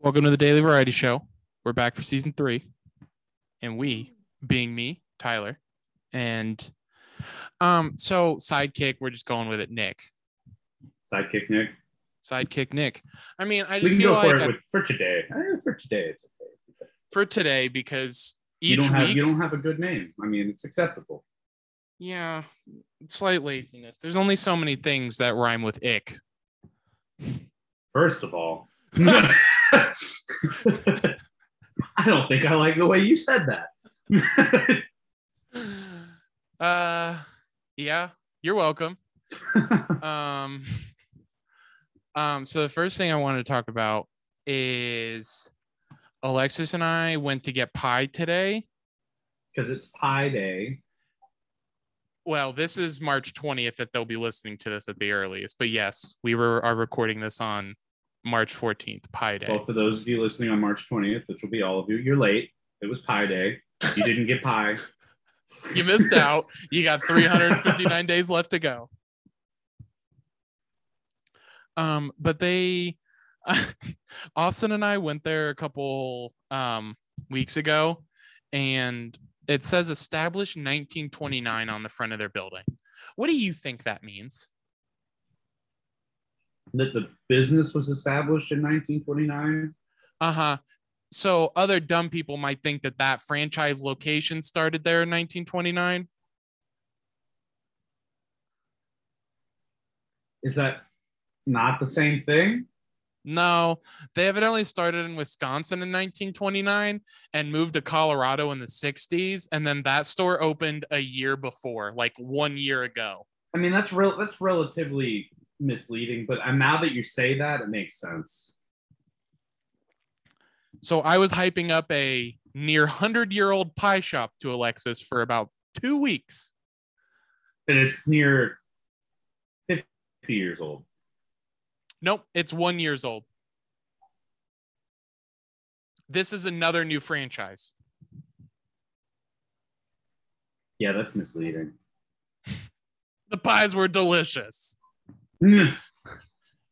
Welcome to the Daly Variety Show. We're back for season three, and we, being me, Tyler, and um, so sidekick, we're just going with it, Nick. Sidekick Nick. Sidekick Nick. I mean, I We just can feel go for like it I- with, for today. For today, it's okay. It's okay. for today because You each don't have week, you don't have a good name. I mean, it's acceptable. yeah, slight laziness. There's only so many things that rhyme with ick. First of all, I don't think I like the way you said that. uh, yeah, you're welcome. um um so the first thing i wanted to talk about is alexis and i went to get pie today Because it's Pi Day. well this is march 20th that they'll be listening to this at the earliest but yes we were are recording this on march 14th pie day Well, for those of you listening on March 20th, which will be all of you, you're late. It was Pi Day. You didn't get pie. you missed out you got 359 days left to go um but they austin and i went there a couple um weeks ago and it says established 1929 on the front of their building what do you think that means That the business was established in 1929. uh-huh so other dumb people might think that that franchise location started there in 1929 Is that not the same thing? No, they evidently started in Wisconsin in 1929 and moved to Colorado in the 60s. And then that store opened a year before, like one year ago. I mean, that's real. That's relatively misleading. But uh, now that you say that, it makes sense. So I was hyping up a near 100 year old pie shop to Alexis for about two weeks. And it's near 50 years old. Nope, it's one years old. This is another new franchise. Yeah, that's misleading. The pies were delicious.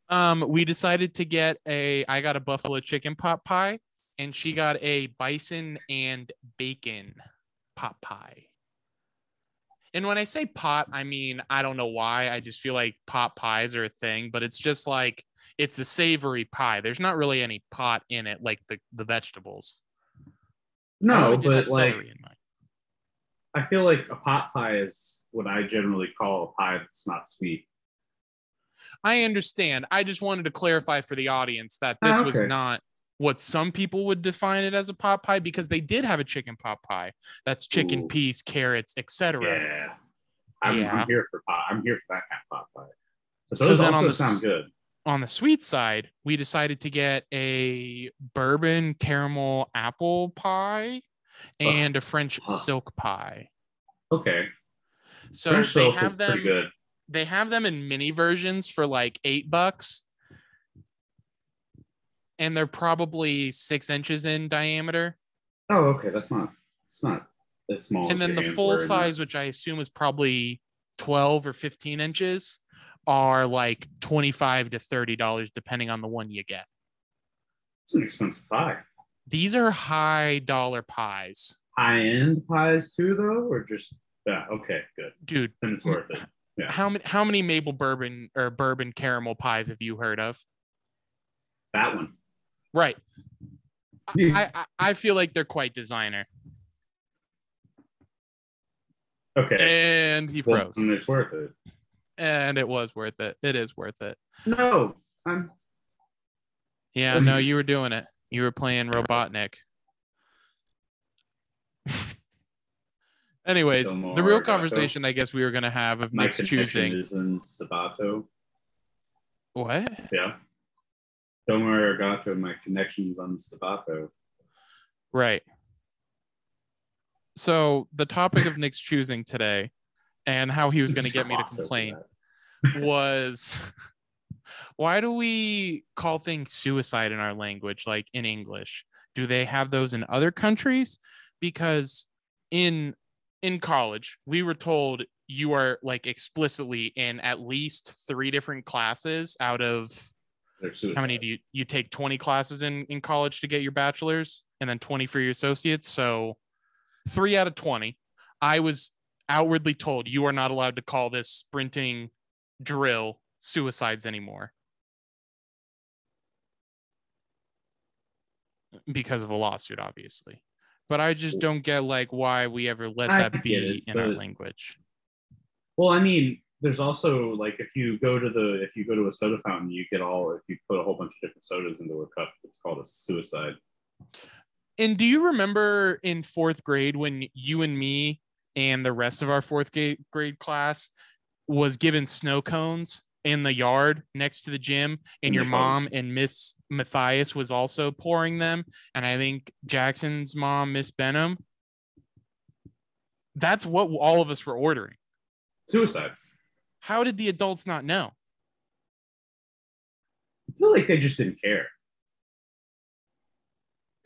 Um, we decided to get a. I got a buffalo chicken pot pie, and she got a bison and bacon pot pie. And when I say pot, I mean I don't know why. I just feel like pot pies are a thing, but it's just like it's a savory pie. There's not really any pot in it, like the the vegetables. No, only did have but like celery in mine. I feel like a pot pie is what I generally call a pie that's not sweet. I understand. I just wanted to clarify for the audience that Ah, this was not what some people would define it as a pot pie because they did have a chicken pot pie. That's chicken, Ooh. peas, carrots, etc. Yeah, I'm, Yeah. I'm here for pot. I'm here for that kind of pot pie. So those then on also the sound good. On the sweet side, we decided to get a bourbon caramel apple pie and a French Huh. silk pie. Okay, So French they silk have is them. pretty good. They have them in mini versions for like eight bucks, and they're probably six inches in diameter. Oh, okay, that's not. It's not as small. and then the full size which i assume is probably 12 or 15 inches are like 25 to 30 dollars depending on the one you get It's an expensive pie. these are high dollar pies High end pies too, though, or just yeah. Okay, good. dude Then it's worth it. Yeah. how many how many maple bourbon or bourbon caramel pies have you heard of That one. right I, I i feel like they're quite designer Okay. and he Well, froze and it's worth it. and it was worth it it is worth it No, I'm. yeah no you were doing it you were playing robotnik Anyways, the real conversation I guess we were gonna have of My Nick's choosing. is in Stavato. What? Yeah. Domo Arigato, my connections on Stavato. Right. So the topic of Nick's choosing today and how he was gonna get me to complain was why do we call things suicide in our language, like in English? Do they have those in other countries? Because in in college, we were told you are like explicitly in at least three different classes out of How many do you you take 20 classes in in college to get your bachelor's and then 20 for your associates? So 3 out of 20. I was outwardly told you are not allowed to call this sprinting drill suicides anymore. Because of a lawsuit obviously. But I just don't get like why we ever let I that be it, in our language. Well, I mean, there's also like if you go to the if you go to a soda fountain, you get all if you put a whole bunch of different sodas into a cup, it's called a suicide. And do you remember in fourth grade when you and me and the rest of our fourth grade, grade class was given snow cones in the yard next to the gym, and your mom and Miss Matthias was also pouring them, and I think Jackson's mom, Miss Benham. That's what all of us were ordering. Suicides. How did the adults not know? I feel like they just didn't care.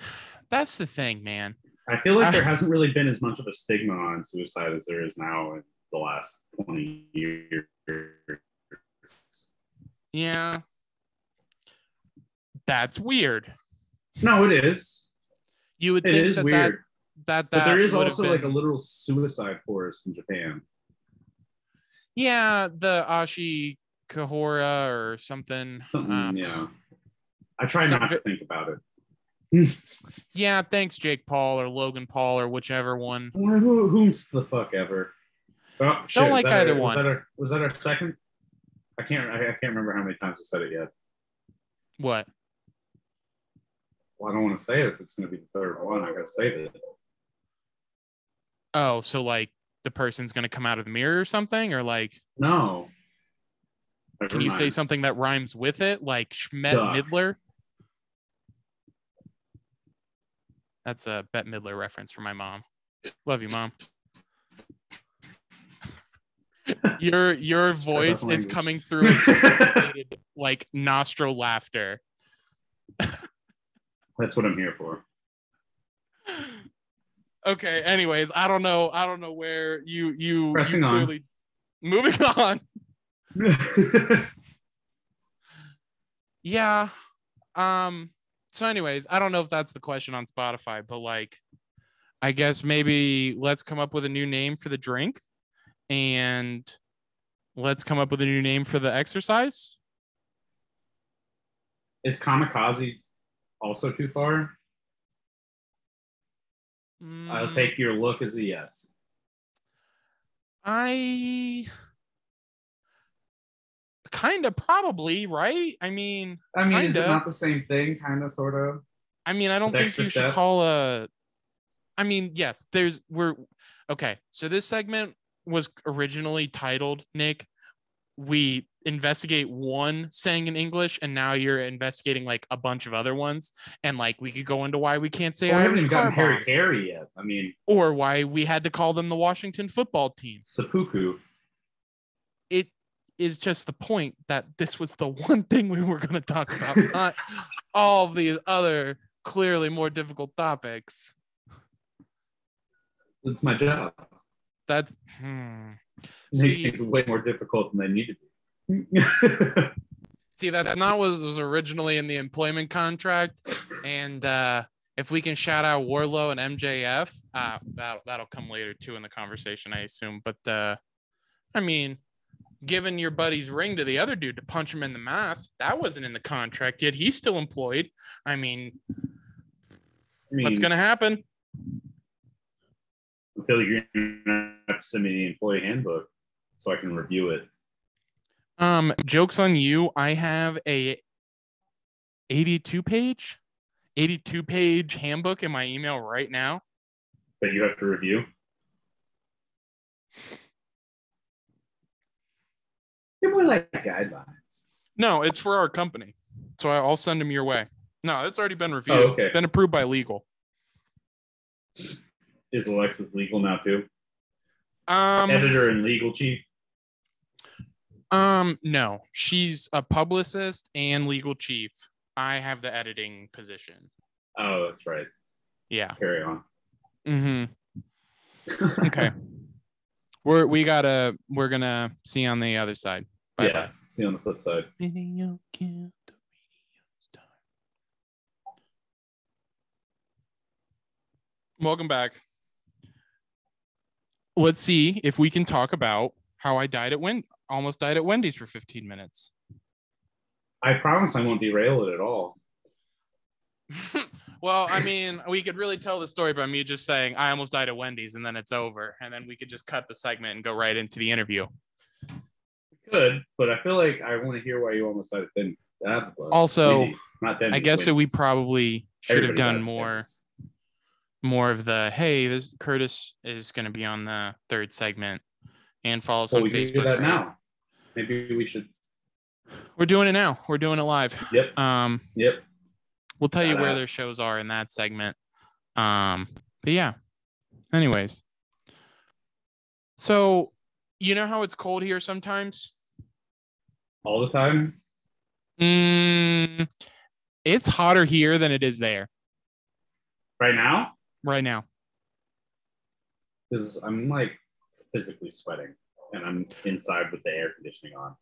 That's the thing, man. I feel like there Uh, hasn't really been as much of a stigma on suicide as there is now in the last 20 years. Yeah. That's weird. No, it is. You would It think is that, weird. that that but there is also like a literal suicide forest in Japan. Yeah, the Ashi Kahora or something. Something, Um, yeah. I try not to think about it. yeah, thanks, Jake Paul or Logan Paul or whichever one. Who, whom's the fuck ever? Oh, shit, was like either our- one. Was that, our, was that our second? I can't. I, I can't remember how many times I said it yet. What? Well, I don't want to say it if it's going to be the third one. I got to save it. Oh, so like the person's gonna come out of the mirror or something, or like No. Never can you say something that rhymes with it, like Schmet Duck. Midler? That's a Bette Midler reference for my mom. Love you, mom. Your your voice is coming through like nostril laughter. That's what I'm here for. okay anyways i don't know i don't know where you you, Pressing you on. clearly moving on yeah um so anyways i don't know if that's the question on spotify but like i guess maybe let's come up with a new name for the drink and let's come up with a new name for the exercise Is kamikaze also too far? I'll Mm, take your look as a yes. i kind of probably right i mean I mean, is it not the same thing? Kind of, sort of. I mean, I don't think you should steps? call a. I mean, yes, there's we're okay. So this segment was originally titled Nick. We investigate one saying in English, and now you're investigating like a bunch of other ones, and like we could go into why we can't say Well, we haven't even gotten Harry Carey yet. I mean, or why we had to call them the Washington football team. seppuku. It is just the point that this was the one thing we were going to talk about, not all of these other clearly more difficult topics. That's my job. That's hmm. See- things way more difficult than they need to be. see that's not what was originally in the employment contract. And uh, if we can shout out Wardlow and MJF, uh, that that'll come later too in the conversation, I assume. But uh, I mean, giving your buddy's ring to the other dude to punch him in the mouth, that wasn't in the contract yet. He's still employed. I mean, I mean, what's gonna happen? I feel like you're gonna have to send me the employee handbook so I can review it. Um, jokes on you. I have a 82 page, 82 page handbook in my email right now. That you have to review. They're more like guidelines. No, it's for our company. So I- I'll send them your way. No, it's already been reviewed. Oh, okay. It's been approved by legal. Is Alexis legal now too? Um, Editor and legal chief. Um, no, she's a publicist and legal chief. I have the editing position. Oh, that's right. Yeah. Carry on. Mm-hmm. okay. We're we gotta we're gonna see on the other side. Bye yeah. See on the flip side. Video killed the radio star. Welcome back. Let's see if we can talk about how I died at Wen almost died at Wendy's for 15 minutes. I promise I won't derail it at all. well, I mean, we could really tell the story by me just saying I almost died at Wendy's and then it's over. And then we could just cut the segment and go right into the interview. Could, but I feel like I want to hear why you almost died at Wendy's. Also, Wendy's, not Wendy's, I guess that we probably should have done more Wendy's. More of the hey, this Curtis is going to be on the third segment and follow us Well, on we Facebook. do that right? now. Maybe we should. We're doing it now. We're doing it live. Yep. Um, Yep. we'll tell you where out. their shows are in that segment. Um, but yeah. Anyways, so you know how it's cold here sometimes. All the time. Mm, it's hotter here than it is there Right now, right now. because I'm like physically sweating, and I'm inside with the air conditioning on.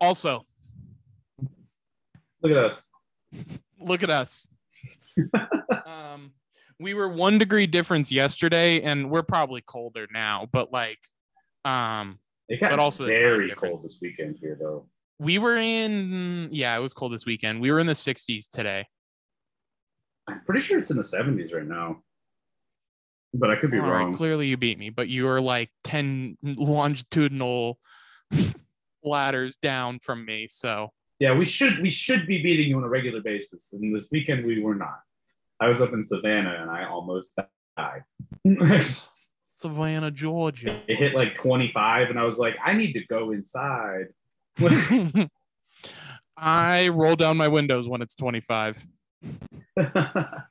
Also, Look at us. look at us. um, we were one degree difference yesterday, and we're probably colder now. But like, um, It got But also very cold this weekend here, though. we were in yeah, it was cold this weekend. We were in the 60s today. I'm pretty sure it's in the 70s right now, but I could be All right, wrong. clearly you beat me, but you were like 10 longitudinal ladders down from me. So Yeah, we should we should be beating you on a regular basis, and this weekend we were not. I was up in Savannah and I almost died. Savannah, Georgia. It hit like 25, and I was like, I need to go inside. I roll down my windows when it's 25.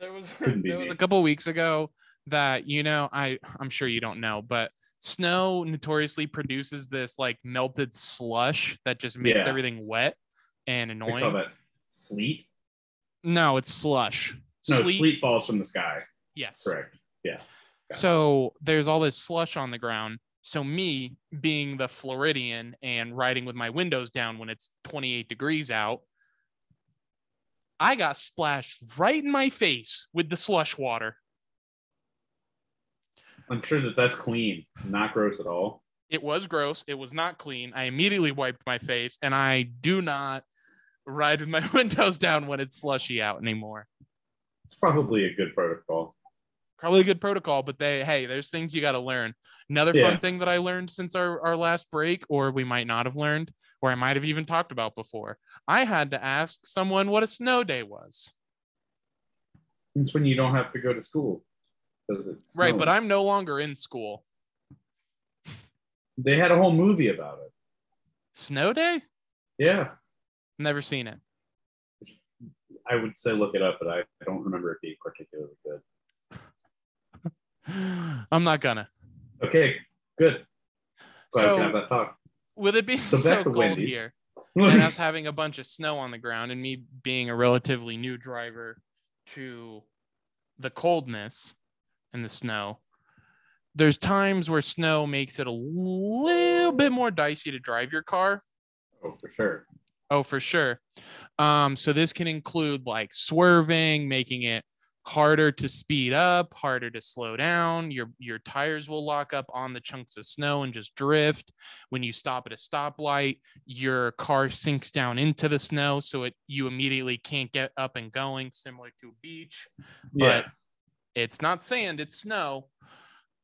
There was there was me. a couple weeks ago that you know I I'm sure you don't know, but snow notoriously produces this like melted slush that just makes Yeah. everything wet and we call annoying. that sleet. No, it's slush. No, sleet. falls from the sky. Yes. Correct. Yeah. So there's all this slush on the ground. So me being the Floridian and riding with my windows down when it's 28 degrees out, I got splashed right in my face with the slush water. I'm sure that that's clean, not gross at all. It was gross. It was not clean. I immediately wiped my face and I do not ride with my windows down when it's slushy out anymore. It's probably a good protocol. Probably a good protocol, but they, hey, there's things you got to learn. Another Yeah. fun thing that I learned since our, our last break, or we might not have learned, or I might have even talked about before, I had to ask someone what a snow day was. It's when you don't have to go to school. Right, but. I'm no longer in school. They had a whole movie about it. Snow day? Yeah. Never seen it. I would say look it up, but I don't remember it being particularly good. I'm not gonna. Okay, good. Glad So- we can have that talk. With it being So so, cold Wendy's. here, and us having a bunch of snow on the ground, and me being a relatively new driver to the coldness and the snow, there's times where snow makes it a little bit more dicey to drive your car. oh, for sure. Oh, for sure. Um, so this can include like swerving, making it harder to speed up, harder to slow down. Your your tires will lock up on the chunks of snow and just drift. When you stop at a stoplight, your car sinks down into the snow, so it you immediately can't get up and going, similar to a beach. Yeah. But it's not sand, it's snow.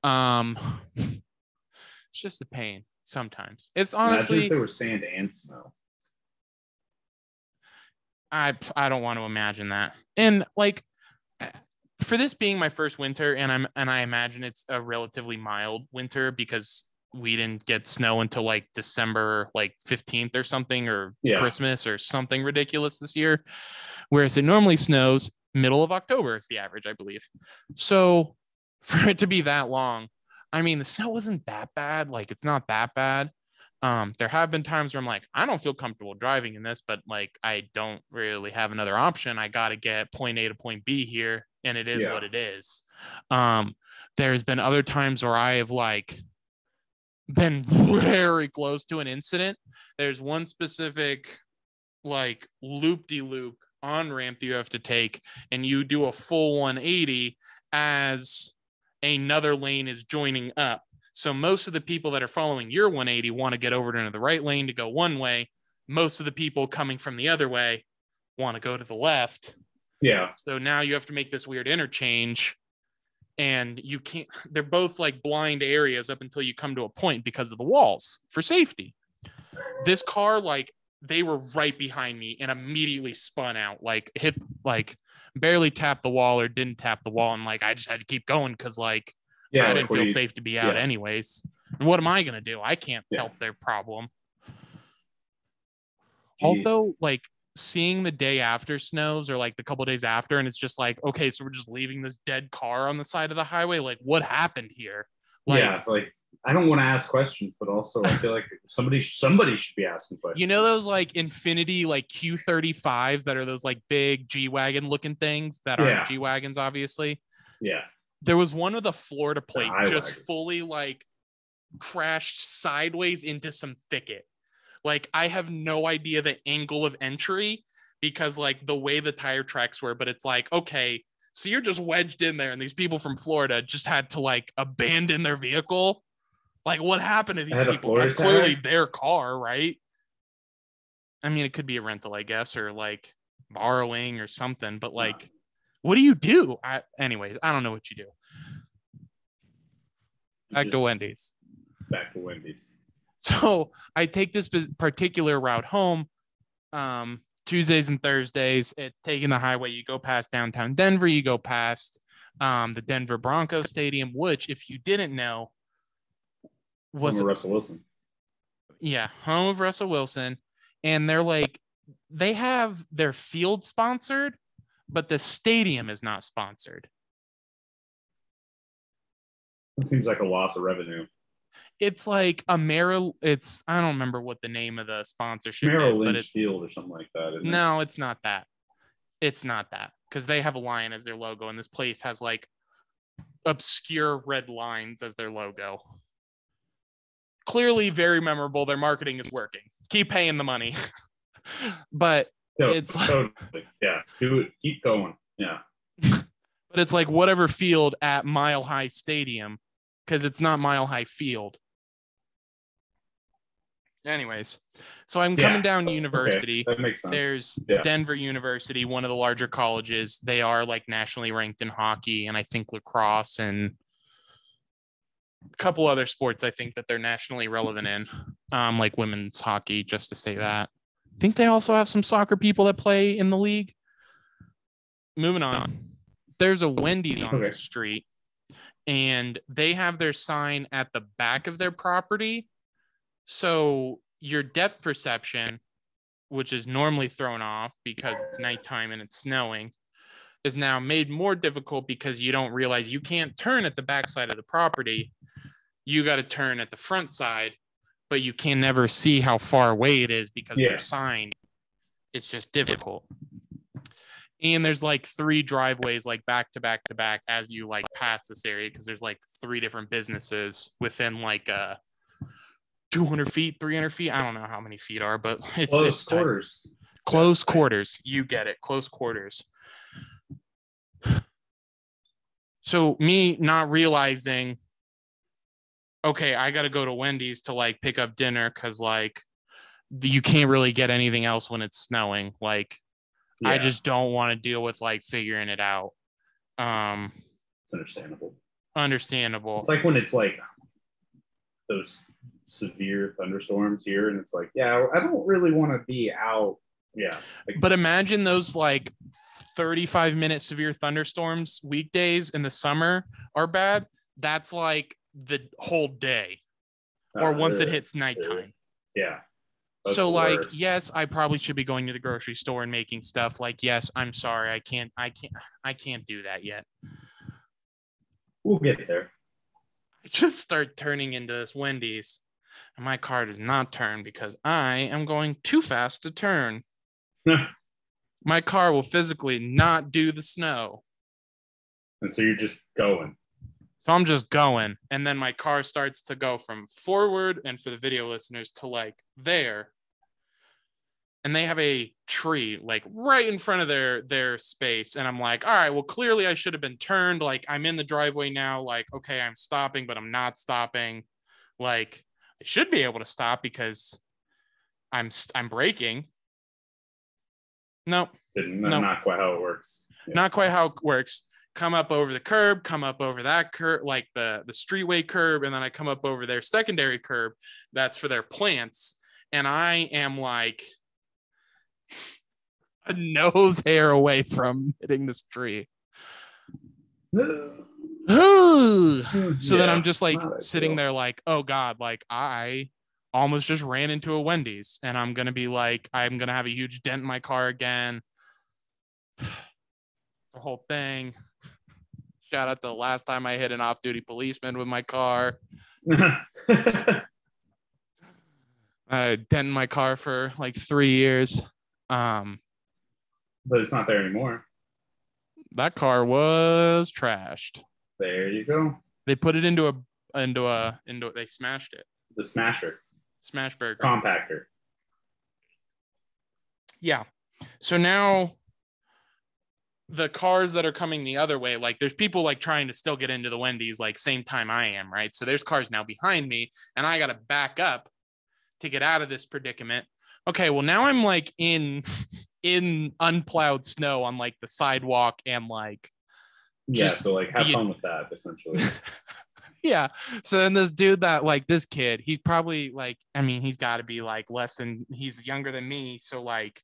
Um it's just a pain sometimes. It's honestly there was sand and snow. I I don't want to imagine that. And like for this being my first winter, and I'm and I imagine it's a relatively mild winter because we didn't get snow until like December like 15th or something or Yeah. Christmas or something ridiculous this year. Whereas it normally snows middle of October is the average, I believe. So for it to be that long, I mean the snow wasn't that bad. Like it's not that bad. Um, there have been times where I'm like, I don't feel comfortable driving in this, but like I don't really have another option. I got to get point A to point B here, and it is Yeah. what it is. Um, there's been other times where I have like been very close to an incident. There's one specific like loop de loop on ramp you have to take, and you do a full 180 as another lane is joining up. So most of the people that are following your 180 want to get over to the right lane to go one way. Most of the people coming from the other way want to go to the left. Yeah. So now you have to make this weird interchange and you can't they're both like blind areas up until you come to a point because of the walls for safety. This car like they were right behind me and immediately spun out like hit like barely tapped the wall or didn't tap the wall and like I just had to keep going cuz like Yeah. I didn't what feel you- safe to be out yeah. anyways. And what am I going to do? I can't Yeah. help their problem. Jeez. Also, like seeing the day after snows or like the couple days after, and it's just like, okay, so we're just leaving this dead car on the side of the highway. Like, what happened here? Like, yeah, like I don't want to ask questions, but also I feel like somebody somebody should be asking questions. you know those like Infiniti like Q35s that are those like big G wagon looking things that aren't G wagons, obviously. Yeah. There was one with a Florida plate just fully like crashed sideways into some thicket. Like I have no idea the angle of entry because like the way the tire tracks were, but it's like, okay, so you're just wedged in there and these people from Florida just had to like abandon their vehicle. Like what happened to these people? That's clearly tire? their car, right? I mean, it could be a rental, I guess, or like borrowing or something, but like what do you do? I, anyways, I don't know what you do. Back to Wendy's. Back to Wendy's. So I take this particular route home um, Tuesdays and Thursdays. It's taking the highway. You go past downtown Denver. You go past um, the Denver Broncos Stadium, which, if you didn't know, was Russell Wilson. yeah, home of Russell Wilson. And they're like, they have their field sponsored, but the stadium is not sponsored. It seems like a loss of revenue. It's like a Merrill. It's I don't remember what the name of the sponsorship Merrill is, but it's Field or something like that. isn't it? No, it's not that. It's not that because they have a lion as their logo, and this place has like obscure red lines as their logo. Clearly, very memorable. Their marketing is working. Keep paying the money. but No, it's like- totally. yeah. Do it. Keep going. Yeah. but it's like whatever field at Mile High Stadium because it's not Mile High Field. Anyways, so I'm Yeah. coming down Okay, University. that makes sense. There's Yeah. Denver University, one of the larger colleges. They are like nationally ranked in hockey and I think lacrosse and a couple other sports I think that they're nationally relevant in, um, like women's hockey, just to say that. Think they also have some soccer people that play in the league. Moving on. There's a Wendy's on the street and they have their sign at the back of their property. So your depth perception which is normally thrown off because it's nighttime and it's snowing, is now made more difficult because you don't realize you can't turn at the backside of the property. You got to turn at the front side, but you can never see how far away it is because yeah. they're signed. It's just difficult. And there's like three driveways, like back to back to back, as you like pass this area, because there's like three different businesses within like uh 200 feet, 300 feet. I don't know how many feet are, but it's Close it's tight. quarters. Close quarters. You get it. Close quarters. So me not realizing, okay, I got to go to Wendy's to like pick up dinner because like you can't really get anything else when it's snowing. Like I just don't want to deal with like figuring it out. Um, it's understandable. understandable. It's like when it's like those severe thunderstorms here, and it's like, yeah, I don't really want to be out. Yeah, like, But imagine those like 35 minute severe thunderstorms weekdays in the summer are bad. That's like the whole day or uh, once it hits nighttime. Yeah. That's So like worst. yes, I probably should be going to the grocery store and making stuff. Like yes, I'm sorry. I can't I can't I can't do that yet. we'll get there. I just start turning into this Wendy's and my car does not turn because I am going too fast to turn. my car will physically not do the snow. and so you're just going. So I'm just going, and then my car starts to go from forward, and for the video listeners, to like there. and they have a tree like right in front of their their space and i'm like all right well clearly i should have been turned like i'm in the driveway now like okay i'm stopping but i'm not stopping like i should be able to stop because i'm i'm braking nope No. Not quite how it works. Yeah. not quite how it works come up over the curb come up over that curb like the the streetway curb and then i come up over their secondary curb that's for their plants and i am like a nose hair away from hitting this tree so then i'm just like sitting there like oh god like i almost just ran into a wendy's and i'm gonna be like i'm gonna have a huge dent in my car again. The whole thing shout out to the last time i hit an off-duty policeman with my car. I dent in my car for like three years. Um but it's not there anymore. that car was trashed. There you go. they put it into a into a into they smashed it. The Smasher. Smash burger. Compactor. yeah. So now the cars that are coming the other way like there's people like trying to still get into the wendy's like same time i am right so there's cars now behind me and i gotta back up to get out of this predicament okay well now i'm like in in unplowed snow on like the sidewalk and like Yeah, so like have the- fun with that essentially. yeah so then this dude that like this kid he's probably like i mean he's got to be like less than he's younger than me so like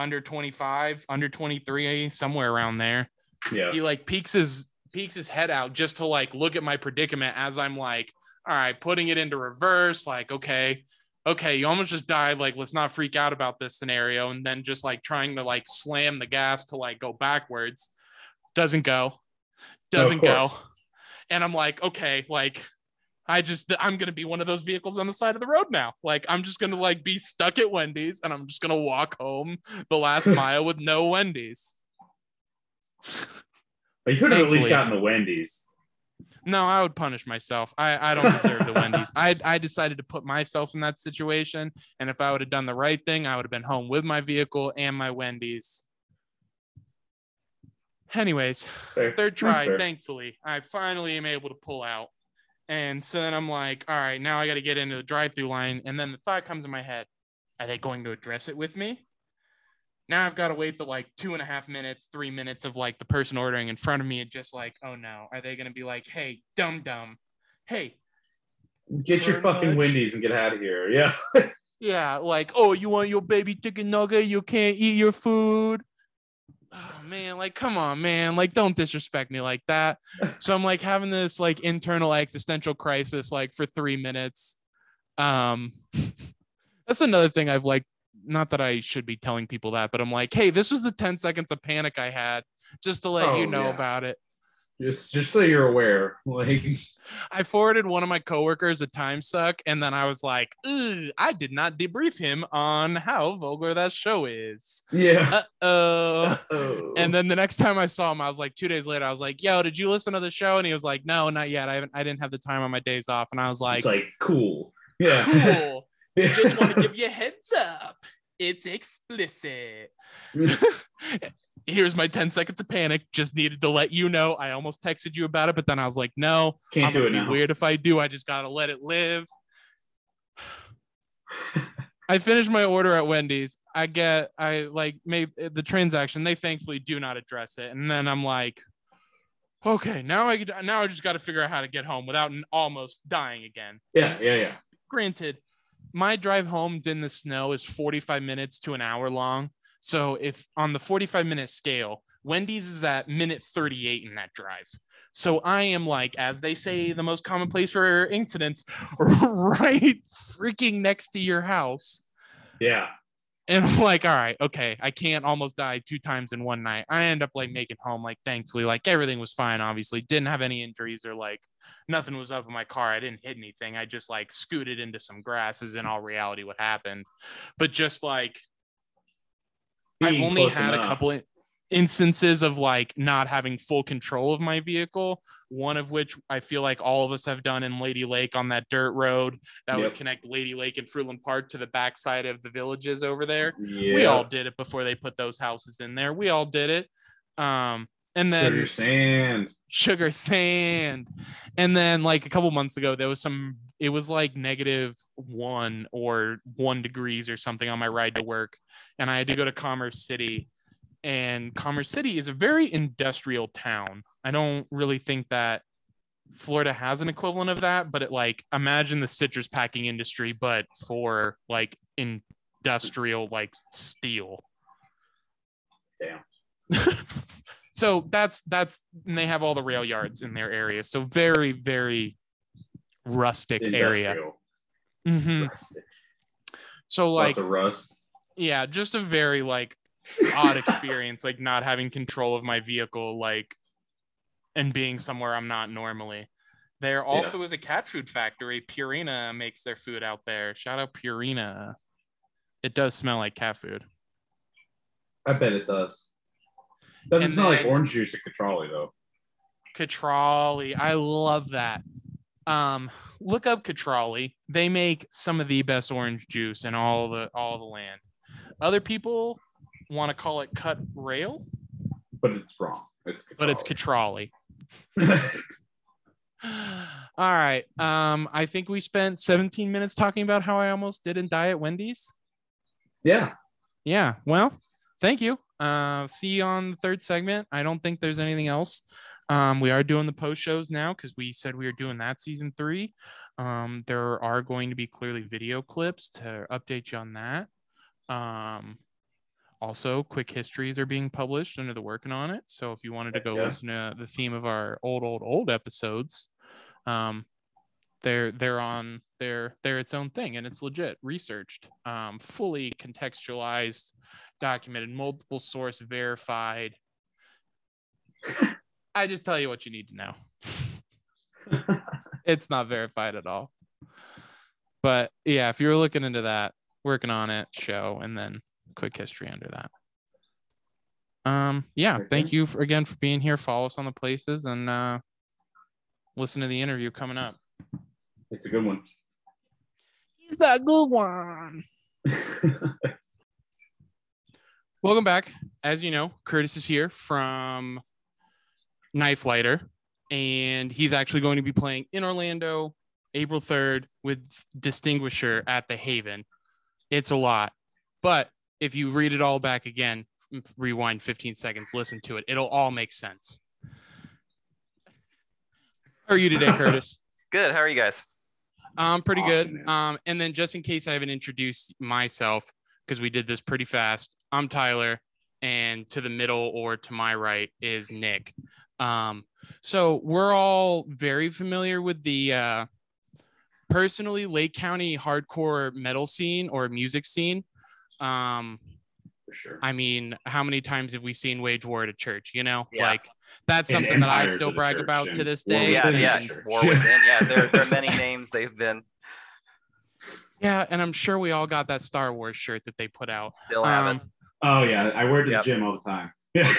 under 25 under 23 somewhere around there. Yeah. he like peeks his peeks his head out just to like look at my predicament as i'm like all right putting it into reverse like okay okay you almost just died like let's not freak out about this scenario. And then just like trying to like slam the gas to like go backwards. Doesn't go. Doesn't go. and i'm like okay like i just i'm gonna be one of those vehicles on the side of the road now like i'm just gonna like be stuck at wendy's and i'm just gonna walk home the last mile with no wendy's But you could have at least gotten the Wendy's. No, I would punish myself. I, I don't deserve the Wendy's. I I decided to put myself in that situation, and if I would have done the right thing, I would have been home with my vehicle and my Wendy's. Anyways, Fair. third try, fair. thankfully, I finally am able to pull out. And so then I'm like, all right, now I got to get into the drive-through line. And then the thought comes in my head: Are they going to address it with me? Now I've got to wait the like two and a half minutes, three minutes of like the person ordering in front of me, and just like, oh no, are they going to be like, hey, dumb dumb, hey, Get your fucking. Wendy's and get out of here. Yeah. yeah, like, oh, you want your baby chicken nugget? You can't eat your food. Oh man, like, come on, man, like, don't disrespect me like that. So I'm like having this like internal existential crisis, like for three minutes. Um, that's another thing I've like. Not that I should be telling people that, but I'm like, hey, this was the 10 seconds of panic I had just to let Oh, you know yeah. about it. Just just so you're aware. Like I forwarded one of my coworkers a time suck, and then I was like, I did not debrief him on how vulgar that show is. yeah. Uh oh. And then the next time I saw him, I was like, two days later, I was like, "Yo, did you listen to the show?" And he was like, "No, not yet. I haven't. I didn't have the time on my days off." And I was like, it's like cool. Yeah. "Cool. Just want to give you a heads up. It's explicit." Here's my 10 seconds of panic. Just needed to let you know. I almost texted you about it, but then I was like, "No, Can't I'm do it be now. weird if I do. I just gotta let it live." I finished my order at Wendy's. I get, I like made the transaction. They thankfully do not address it, and then I'm like, okay, now I now I just got to figure out how to get home without almost dying again. Yeah, yeah, yeah. Granted, my drive home in the snow is 45 minutes to an hour long. So if on the 45 minute scale, Wendy's is at minute 38 in that drive. So I am like, as they say, the most common place for incidents, right freaking next to your house. Yeah. And I'm like, all right, okay, I can't almost die two times in one night. I end up like making home, like thankfully, like everything was fine. Obviously, didn't have any injuries or like nothing was up in my car. I didn't hit anything. I just like scooted into some grass. Is in all reality what happened. But just like I've only had a couple instances of like not having full control of my vehicle. One of which I feel like all of us have done in Lady Lake on that dirt road that would connect Lady Lake and Fruitland Park to the backside of the villages over there. Yeah. We all did it before they put those houses in there. We all did it. Um, and then sand. Sugar sand. And then like a couple months ago, there was some, it was like negative one or one degrees or something on my ride to work. And I had to go to Commerce City. And Commerce City is a very industrial town. I don't really think that Florida has an equivalent of that, but it like imagine the citrus packing industry, but for like industrial like steel. Damn. so that's that's and they have all the rail yards in their area so very very rustic area Industrial. Mhm. Rustic. so like rust. yeah just a very like odd experience like not having control of my vehicle like and being somewhere i'm not normally there also is a cat food factory purina makes their food out there shout out purina it does smell like cat food I bet it does. Doesn't And smell like orange juice at Catrali though. Catrali. I love that. Um, look up Catrali. They make some of the best orange juice in all the all the land. Other people want to call it cut rail, But it's wrong. It's Catrali. but it's Catrali. All right. Um, I think we spent 17 minutes talking about how I almost didn't die at Wendy's. yeah. Yeah. Well, thank you. Uh, see you on the third segment. I don't think there's anything else. Um, we are doing the post shows now because we said we were doing that season three. Um, there are going to be clearly video clips to update you on that. Um, also, quick histories are being published under the working on it. So if you wanted to go yeah. listen to the theme of our old, old, old episodes, um, they're they're on they're they're its own thing and it's legit researched um fully contextualized documented multiple source verified. I just tell you what you need to know. It's not verified at all. But yeah if you're looking into that working on it show and then quick history under that. Um yeah thank you for, again for being here. Follow us on the places and uh listen to the interview coming up It's a good one. It's a good one. Welcome back. As you know, Curtis is here from Knife Lighter, and he's actually going to be playing in Orlando April 3rd with Distinguisher at the Haven. It's a lot, but if you read it all back again, rewind 15 seconds, listen to it, it'll all make sense. How are you today, Curtis? Good. How are you guys? Um, pretty Awesome, good. man. Um, and then just in case I haven't introduced myself, because we did this pretty fast, I'm Tyler, and to the middle or to my right is Nick. Um, so we're all very familiar with the uh, personally Lake County hardcore metal scene or music scene. Um, For sure. I mean, how many times have we seen Wage War at a church? You know, Yeah. like that's And something that I still brag church about to this day. yeah, within yeah. the church. War within. Yeah, there, there are many names they've been Yeah, and I'm sure we all got that Star Wars shirt that they put out. still have Um, oh yeah, I wear it to Yep. the gym all the time. Yeah.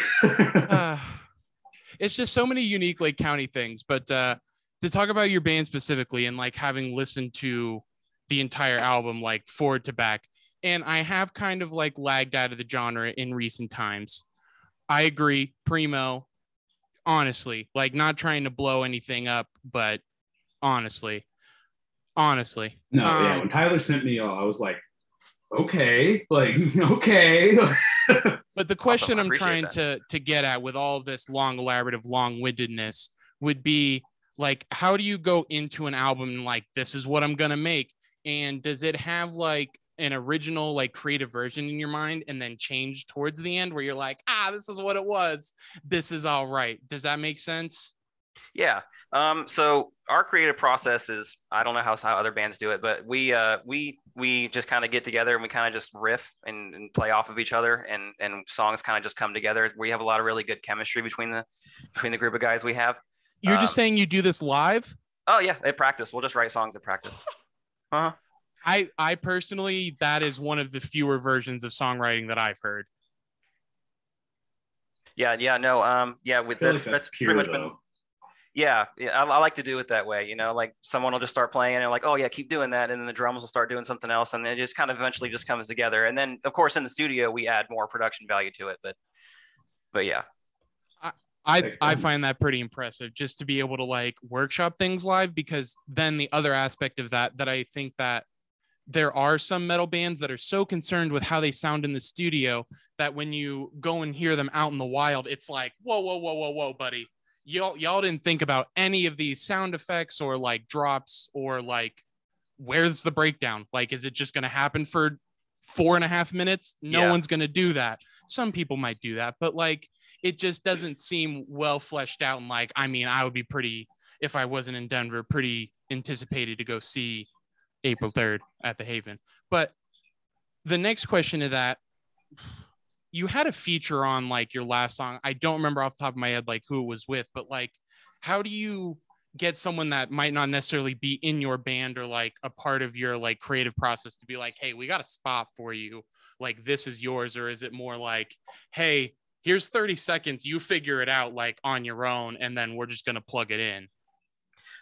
uh, it's just so many unique Lake County things. But uh, to talk about your band specifically and like having listened to the entire album, like forward to back, and I have kind of like lagged out of the genre in recent times. I agree, Primo. Honestly, like not trying to blow anything up, but honestly, honestly, no, yeah. Um, When Tyler sent me, all, I was like, okay, like okay. But the question I I'm trying that. to to get at with all this long, elaborative, long-windedness would be like, how do you go into an album and like, this is what I'm gonna make, and does it have like an original, like, creative version in your mind, and then change towards the end where you're like, ah, this is what it was. This is all right. Does that make sense? Yeah. Um, so our creative process is I don't know how, how other bands do it, but we uh, we we just kind of get together and we kind of just riff and, and play off of each other and and songs kind of just come together. We have a lot of really good chemistry between the between the group of guys we have. You're just Um, saying you do this live. Oh yeah, at practice. We'll just write songs at practice. Uh-huh. I I personally that is one of the fewer versions of songwriting that I've heard. Yeah, yeah, no, um, yeah, with I that's like that's, that's pure pretty much been yeah, yeah. I, I like to do it that way. You know, like someone will just start playing and like, oh yeah, keep doing that, and then the drums will start doing something else, and it just kind of eventually just comes together. And then of course in the studio we add more production value to it, but but yeah, I Like, I um, find that pretty impressive just to be able to like workshop things live because then the other aspect of that that I think that there are some metal bands that are so concerned with how they sound in the studio that when you go and hear them out in the wild it's like whoa whoa whoa whoa whoa buddy. Y'all y'all didn't think about any of these sound effects or like drops or like where's the breakdown? Like is it just going to happen for four and a half minutes? No Yeah. one's going to do that. Some people might do that but like it just doesn't seem well fleshed out and like i mean i would be pretty if i wasn't in denver pretty anticipated to go see april 3rd at the haven. But the next question to that you had a feature on like your last song. I don't remember off the top of my head like who it was with but like how do you get someone that might not necessarily be in your band or like a part of your like creative process to be like hey we got a spot for you. Like this is yours or is it more like hey here's 30 seconds. You figure it out like on your own and then we're just going to plug it in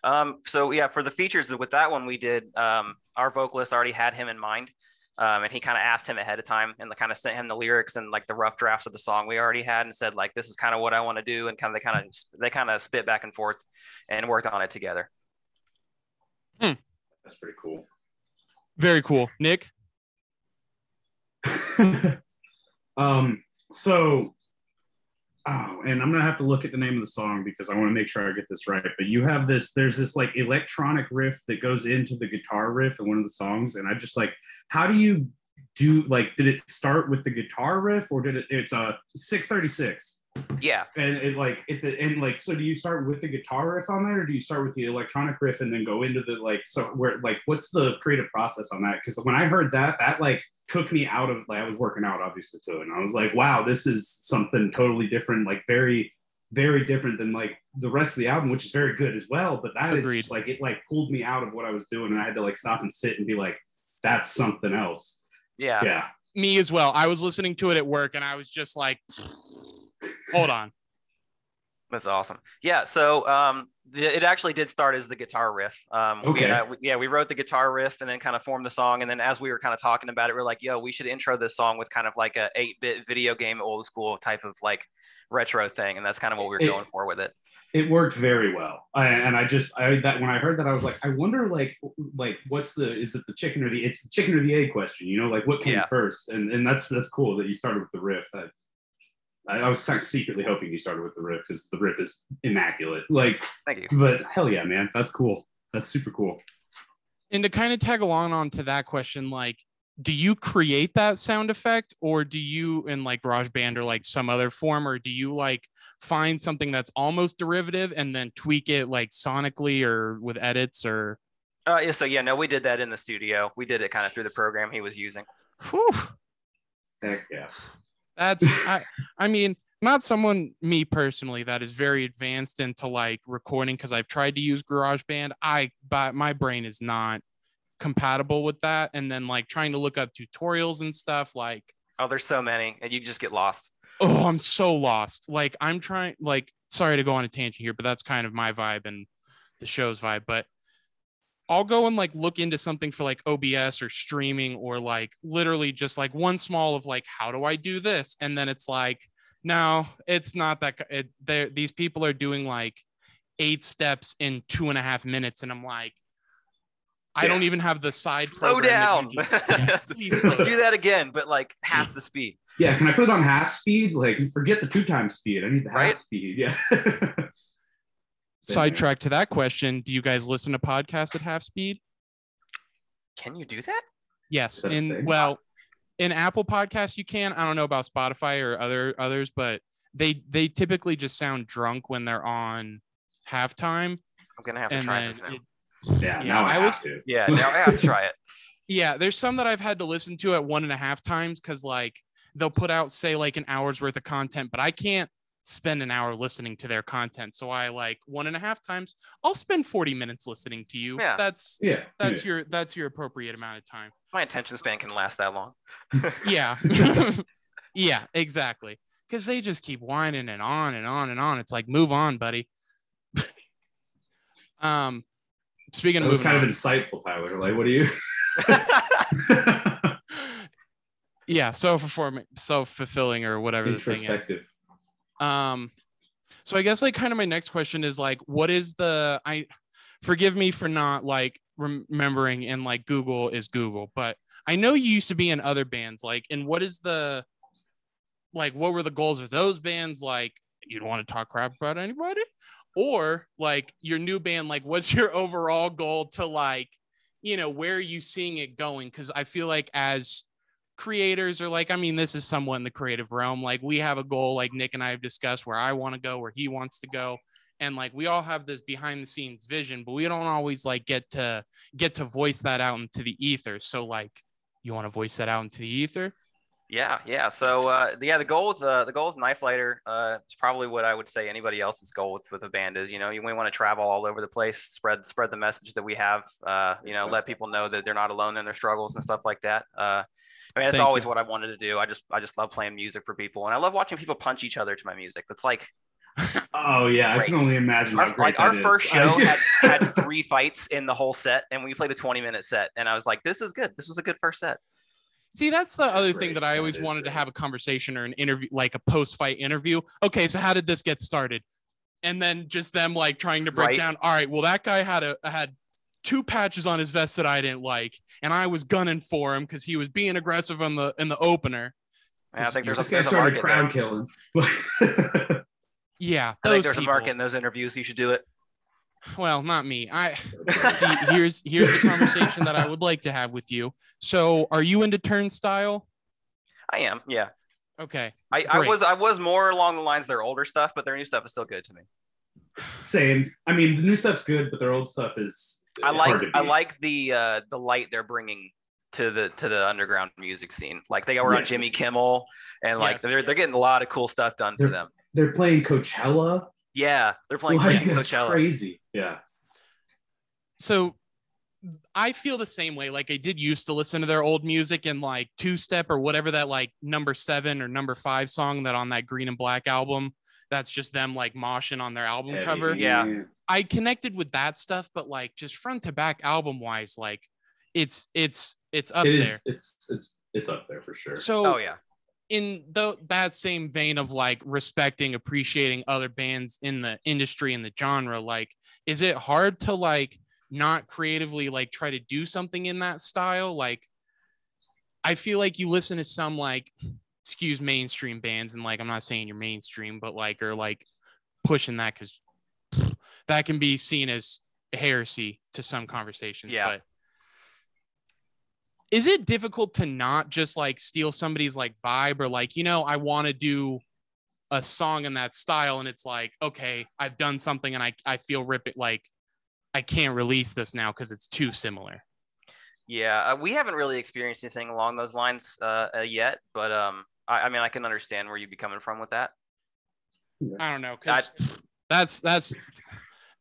Um, so yeah, for the features with that one we did, um, our vocalist already had him in mind. Um, and he kind of asked him ahead of time and kind of sent him the lyrics and like the rough drafts of the song we already had and said like this is kind of what I want to do and kind of they kind of they kind of spit back and forth and worked on it together. That's pretty cool. very cool nick um, so, oh, and I'm gonna have to look at the name of the song because I want to make sure I get this right. But you have this, there's this like electronic riff that goes into the guitar riff in one of the songs, and I just like, how do you do like? Did it start with the guitar riff, or did it? It's a 636, Yeah. and it like it the and like so. Do you start with the guitar riff on that, or do you start with the electronic riff and then go into the like so where like what's the creative process on that? Because when I heard that, that like took me out of like I was working out obviously too, and I was like, wow, this is something totally different, like very, very different than like the rest of the album, which is very good as well. But that is Agreed. just, like it like pulled me out of what I was doing, and I had to like stop and sit and be like, that's something else. Yeah. Yeah. me as well i was listening to it at work and i was just like hold on That's awesome. Yeah. So um, it actually did start as the guitar riff. Um, we, Okay. uh, we- yeah, we wrote the guitar riff and then kind of formed the song. And then as we were kind of talking about it, we are like, yo, we should intro this song with kind of like a 8-bit video game, old school type of like retro thing. And that's kind of what we were It- going for with it. it worked very well I, and i just i that when i heard that i was like i wonder like like what's the is it the chicken or the it's the chicken or the egg question you know like what came Yeah. first and and that's that's cool that you started with the riff I, I, I was kind of secretly hoping you started with the riff because the riff is immaculate. Like Thank you. but hell yeah man. That's cool. That's super cool. And to kind of tag along on to that question like do you create that sound effect or do you in like GarageBand or like some other form or do you like find something that's almost derivative and then tweak it like sonically or with edits or? Uh, yeah, so yeah, no, we did that in the studio. We did it kind of through the program he was using. Whew, heck yeah that's I I mean not someone me personally that is very advanced into like recording because I've tried to use GarageBand. I but my brain is not compatible with that. And then like trying to look up tutorials and stuff like Oh, there's so many, and you just get lost. oh i'm so lost. Like i'm trying like sorry to go on a tangent here but that's kind of my vibe and the show's vibe but i'll go and like look into something for like obs or streaming or like literally just like one small of like how do i do this? And then it's like no it's not that it, these people are doing like eight steps in two and a half minutes. And i'm like i don't even have the side Slow program down. just- Please slow do that again, but like half the speed. yeah can i put it on half speed? Like forget the two times speed. I need the half Right? speed. Yeah sidetrack to that question do you guys listen to podcasts at half speed Can you do that? Yes, that in well, in Apple Podcasts you can. I don't know about Spotify or other others, but they they typically just sound drunk when they're on halftime, I'm gonna have to try this now. it- yeah, Yeah, now i, I have was- to yeah, now I have to try it. yeah, there's some that I've had to listen to at one and a half times because like they'll put out say like an hour's worth of content, but I can't spend an hour listening to their content. So I like one and a half times. I'll spend 40 minutes listening to you. Yeah. That's yeah that's yeah. your that's your appropriate amount of time. My attention span can last that long. yeah yeah exactly because they just keep whining and on and on and on. It's like, move on, buddy. um, speaking That of was moving kind on, of insightful, Tyler. Like, what do you? yeah, so performing, self fulfilling, or whatever the thing is. Um, so I guess like kind of my next question is like, what is the I? Forgive me for not like remembering and like Google is Google, but I know you used to be in other bands. Like, and what is the like? What were the goals of those bands? Like, you don't want to talk crap about anybody, or like your new band? Like, what's your overall goal to like, you know, where are you seeing it going? Because I feel like as creators are like, I mean, this is somewhat in the creative realm. Like we have a goal, like Nick and I have discussed where I want to go, where he wants to go. And like we all have this behind the scenes vision, but we don't always like get to get to voice that out into the ether. So like you want to voice that out into the ether? Yeah, yeah. So uh, yeah, the goal with uh, the goal with Knife Lighter uh, is probably what I would say anybody else's goal with, with a band is. You know, you we want to travel all over the place, spread spread the message that we have. Uh, you know, let people know that they're not alone in their struggles and stuff like that. I mean, that's Thank always you. what I wanted to do. I just I just love playing music for people, and I love watching people punch each other to my music. That's like Oh yeah, I can only imagine how our, great like our that is. first show had, had three fights in the whole set, and we played a 20 minute set, and I was like, this is good. This was a good first set. See, that's the other thing that I always is wanted to have a conversation or an interview, like a post fight interview. Okay, so how did this get started? And then just them like trying to break Right. down. All right, well, that guy had a had two patches on his vest that I didn't like, and I was gunning for him because he was being aggressive on the in the opener. And I think there's a, this guy there's a started market there. crowd killing. Yeah, I think there's people. a market in those interviews. You should do it. Well, not me. I see. Here's here's the conversation that I would like to have with you. So, are you into Turnstile? I am. Yeah. Okay. I, I was I was more along the lines of their older stuff, but their new stuff is still good to me. Same. I mean, the new stuff's good, but their old stuff is. I like I like the uh, the light they're bringing to the to the underground music scene. Like they were on Jimmy Kimmel, and like Yes. they're they're getting a lot of cool stuff done for They're- them. They're playing Coachella. Yeah, they're playing like, like, Coachella. crazy. Yeah. so I feel the same way. Like I did used to listen to their old music and like two step or whatever that like number seven or number five song that on that green and black album. That's just them like moshing on their album Heavy. cover. Yeah. I connected with that stuff, but like just front to back album wise, like it's it's it's up It is. there. It's it's it's up there for sure. So Oh yeah, in the that same vein of like respecting appreciating other bands in the industry and the genre like is it hard to like not creatively like try to do something in that style like i feel like you listen to some like excuse mainstream bands and like i'm not saying you're mainstream but like or like pushing that because that can be seen as heresy to some conversations Yeah. but is it difficult to not just like steal somebody's like vibe or like you know i want to do a song in that style and it's like okay i've done something and i, I feel rip it like i can't release this now because it's too similar yeah. Uh, we haven't really experienced anything along those lines uh, uh, yet, but um, I, I mean, I can understand where you'd be coming from with that. i don't know because that's that's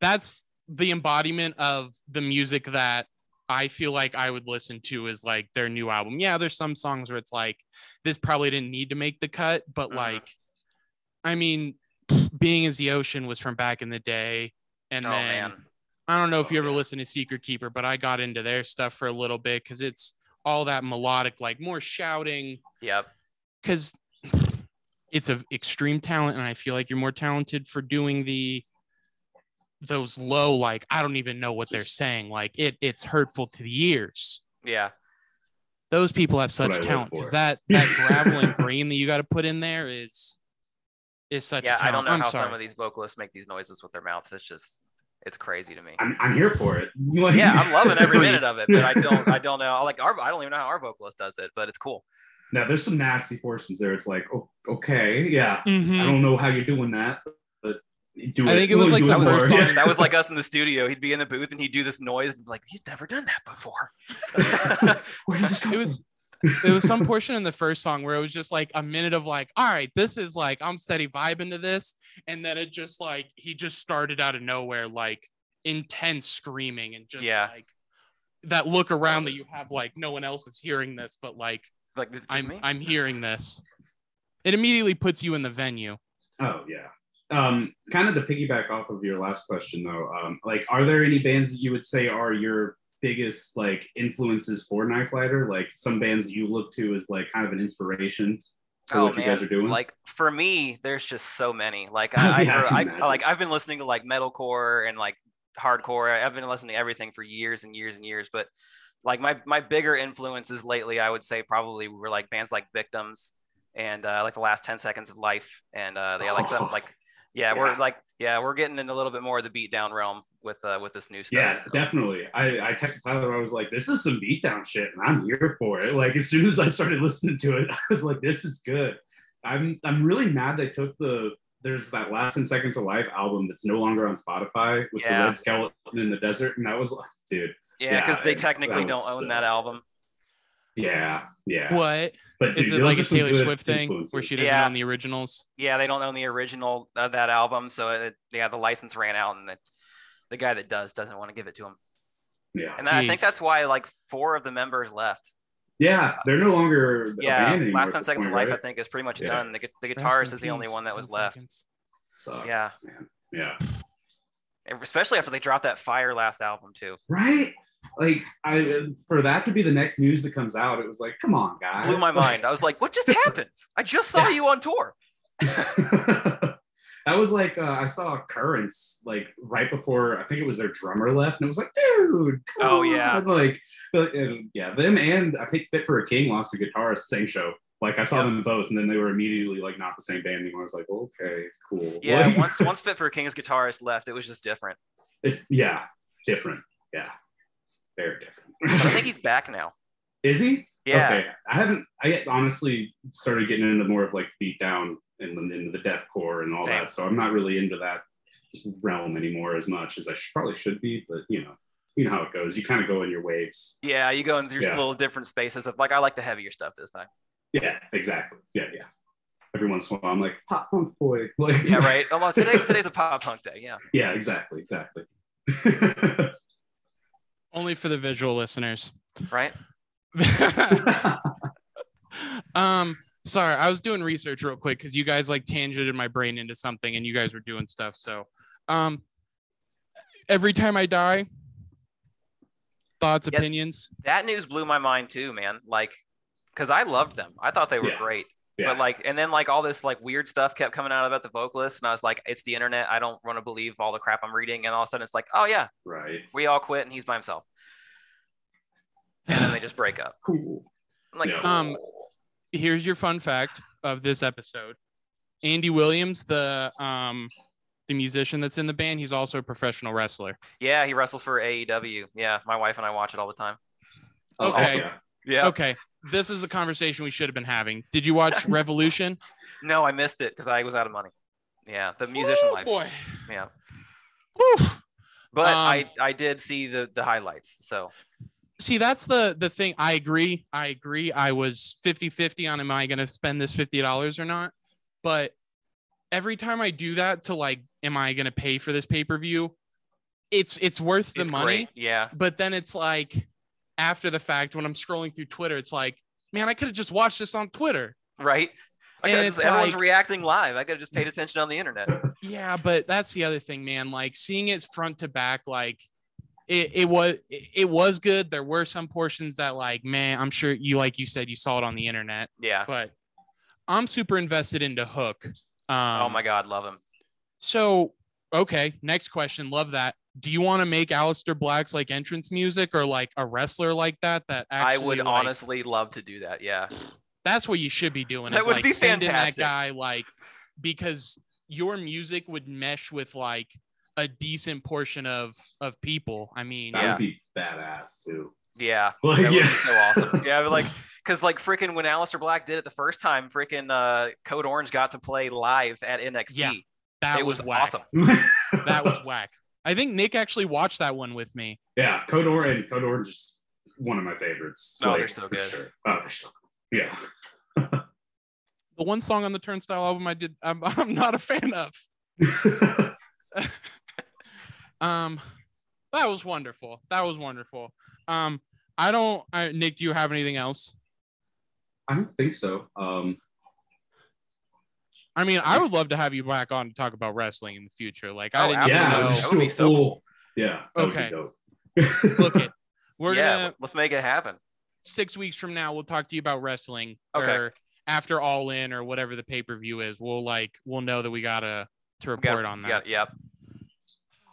that's the embodiment of the music that i feel like i would listen to is like their new album yeah there's some songs where it's like this probably didn't need to make the cut but Mhm. like i mean being as the ocean was from back in the day and oh then man, I don't know if Oh, you ever yeah. listen to Secret Keeper, but I got into their stuff for a little bit because it's all that melodic, like more shouting. yep. Because it's an extreme talent, and I feel like you're more talented for doing the those low, like I don't even know what they're saying. Like it, it's hurtful to the ears. Yeah, Those people have such talent because that that gravel and green that you got to put in there is is such yeah. I don't know I'm how sorry. some of these vocalists make these noises with their mouths. It's just, it's crazy to me. I'm, I'm here for it. Like- yeah, I'm loving every minute of it, but I don't, I don't know. Like our, I don't even know how our vocalist does it, but it's cool. Now there's some nasty portions there. It's like, oh, okay, yeah. Mhm. I don't know how you're doing that, but do it. I think it was Really like the first song- Yeah. That was like us in the studio. He'd be in the booth and he'd do this noise, and be like he's never done that before. Where did this come it was from? there was some portion in the first song where it was just like a minute of like all right this is like i'm steady vibing to this and then it just like he just started out of nowhere like intense screaming and just Yeah. like that look around that you have like no one else is hearing this but like like this i'm me. i'm hearing this it immediately puts you in the venue. Oh yeah. Um, kind of to piggyback off of your last question though, um, like, are there any bands that you would say are your biggest like influences for Knife Rider? Like some bands that you look to as like kind of an inspiration for what you guys are doing? Oh, Like for me, there's just so many. Like I, Yeah, I I, I, like I've been listening to like metalcore and like hardcore. I've been listening to everything for years and years and years. But like my my bigger influences lately, I would say probably were like bands like Victims and uh, like the last ten seconds of life and uh, they like some like yeah, we're like yeah we're getting in a little bit more of the beatdown realm with uh, with this new stuff. Yeah, definitely. I, I texted Tyler. I was like, "This is some beatdown shit, and I'm here for it." Like as soon as I started listening to it, I was like, "This is good." I'm I'm really mad they took the there's that last ten seconds of life album that's no longer on Spotify with Yeah. the red skeleton in the desert, and that was like, dude, Yeah, because Yeah, they that technically don't own so- that album. yeah, yeah. What But is it like a Taylor Swift thing where she doesn't Yeah. own the originals? Yeah, they don't own the original of that album, so it, yeah, the license ran out, and the, the guy that does doesn't want to give it to him. Yeah, And I think that's why like four of the members left. yeah. They're no longer a Yeah, last ten this seconds of life, right? I think, is pretty much Yeah. done. The, the guitarist in is the only one that was 10 left, seconds. Sucks, Yeah. man. Yeah. especially after they dropped that Fire last album too. Right? Like I for that to be the next news that comes out, it was like, come on, guys. Blew my mind. I was like, "What just happened? I just saw Yeah. you on tour." that was like uh, I saw Currents like right before I think it was their drummer left, and it was like, dude. Oh, yeah. Like, and, yeah, them and I think Fit for a King lost a guitarist same show. Like I saw Yep. them both, and then they were immediately like not the same band anymore. I was like, okay, cool. Yeah, once once Fit for a King's guitarist left, it was just different. it- yeah, different. Yeah, very different. I think he's back now. Is he? Yeah, Okay. I haven't. I honestly started getting into more of like beat down and into the deathcore and all Same. that. So I'm not really into that realm anymore as much as I should, probably should be. But you know, you know how it goes. You kind of go in your waves. yeah, you go in through Yeah. little different spaces of like I like the heavier stuff this time. Yeah, exactly. Yeah, yeah. Every once in a while, I'm like pop punk boy. Like, Yeah, right. Oh, well, today today's a pop punk day. Yeah. yeah, exactly, exactly. Only for the visual listeners. Right. um, sorry, I was doing research real quick because you guys like tangented my brain into something and you guys were doing stuff. So, um, every time I die, thoughts, Yep. opinions. That news blew my mind too, man. Like, because I loved them. I thought they were Yeah. great. Yeah. But like, and then like all this like weird stuff kept coming out about the vocalist, and I was like, it's the internet. I don't want to believe all the crap I'm reading. And all of a sudden, it's like, oh yeah, right. we all quit, and he's by himself. And then they just break up. Cool. I'm like, Yeah. Um. Here's your fun fact of this episode. Andy Williams, the um, the musician that's in the band, he's also a professional wrestler. yeah, he wrestles for AEW. Yeah, my wife and I watch it all the time. Oh, Okay. yeah. Yeah. Okay, this is the conversation we should have been having. Did you watch Revolution? No, I missed it because I was out of money. Yeah, the musician Oh life. boy. Yeah, Woo. but Um, I I did see the the highlights. So see that's the the thing i agree i agree i was 50 50 on am i going to spend this $50 or not but every time i do that to like am i going to pay for this pay-per-view it's it's worth the it's money great. Yeah. but then it's like after the fact when i'm scrolling through twitter it's like man i could have just watched this on twitter Right. I And it's everyone's like- reacting live. I could have just paid attention on the internet. yeah but that's the other thing man like seeing it front to back like it, it was it, it was good there were some portions that like man i'm sure you like you said you saw it on the internet Yeah. but I'm super invested into Hook. Um, oh my God, love him. So, okay, next question. Love that. Do you want to make Aleister Black's like entrance music or like a wrestler like that? That I would like, honestly love to do that. Yeah. That's what you should be doing. That is would like be send in that fantastic. guy like because your music would mesh with like a decent portion of of people. I mean, That Yeah. would be badass too. Yeah. Like, That would yeah. be so awesome. Yeah, but like, cause like freaking when Alistair Black did it the first time, freaking uh, Code Orange got to play live at NXT. Yeah, that it was, was, awesome. That was whack. I think Nick actually watched that one with me. yeah, Code Orange and Code Orange is one of my favorites. Oh, they're so for good. Sure. Oh, they're so good. Yeah. The one song on the Turnstile album I did I'm, I'm not a fan of. Um, that was wonderful. That was wonderful. Um, I don't. I, Nick, do you have anything else? I don't think so. Um, I mean, I would love to have you back on to talk about wrestling in the future. Like, I Oh, didn't Yeah, even know. let's That would be so full- Yeah. that would be Okay. Look it. We're yeah, gonna let's make it happen. six weeks from now. We'll talk to you about wrestling. Okay. Or after All In or whatever the pay per view is, we'll like we'll know that we gotta to report got- on that. Yeah, yep.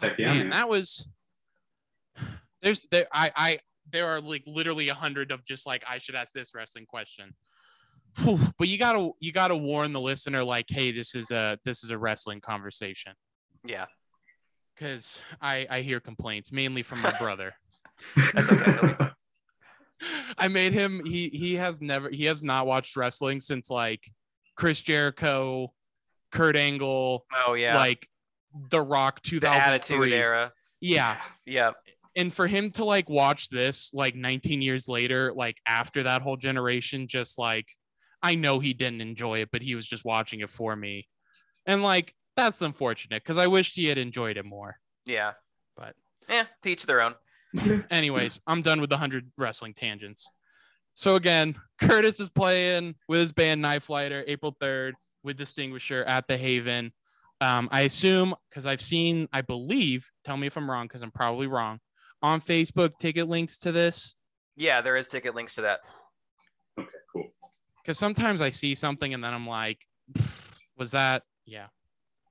Heck yeah, man, man. that was there's there I I there are like literally a hundred of just like I should ask this wrestling question. Whew, But you gotta you gotta warn the listener like, hey, this is a this is a wrestling conversation Yeah. because I I hear complaints mainly from my brother. That's okay. I made him he he has never he has not watched wrestling since like Chris Jericho, Kurt Angle, Oh yeah. like The Rock the 2003. Era. Yeah, Yep. and for him to like watch this like 19 years later like after that whole generation just like i know he didn't enjoy it but he was just watching it for me and like that's unfortunate because i wished he had enjoyed it more Yeah. But- yeah, teach their own. anyways i'm done with the 100 wrestling tangents so again curtis is playing with his band knife lighter april 3rd with distinguisher at the haven um, i assume because i've seen i believe tell me if i'm wrong because i'm probably wrong on facebook ticket links to this Yeah, there is ticket links to that. Okay, cool. because sometimes I see something and then I'm like, was that? Yeah.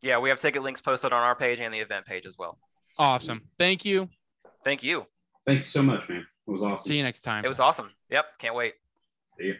Yeah, we have ticket links posted on our page and the event page as well. Awesome. Thank you. Thank you. Thank you so much, man. It was awesome. See you next time. It was awesome. Yep, can't wait. See you.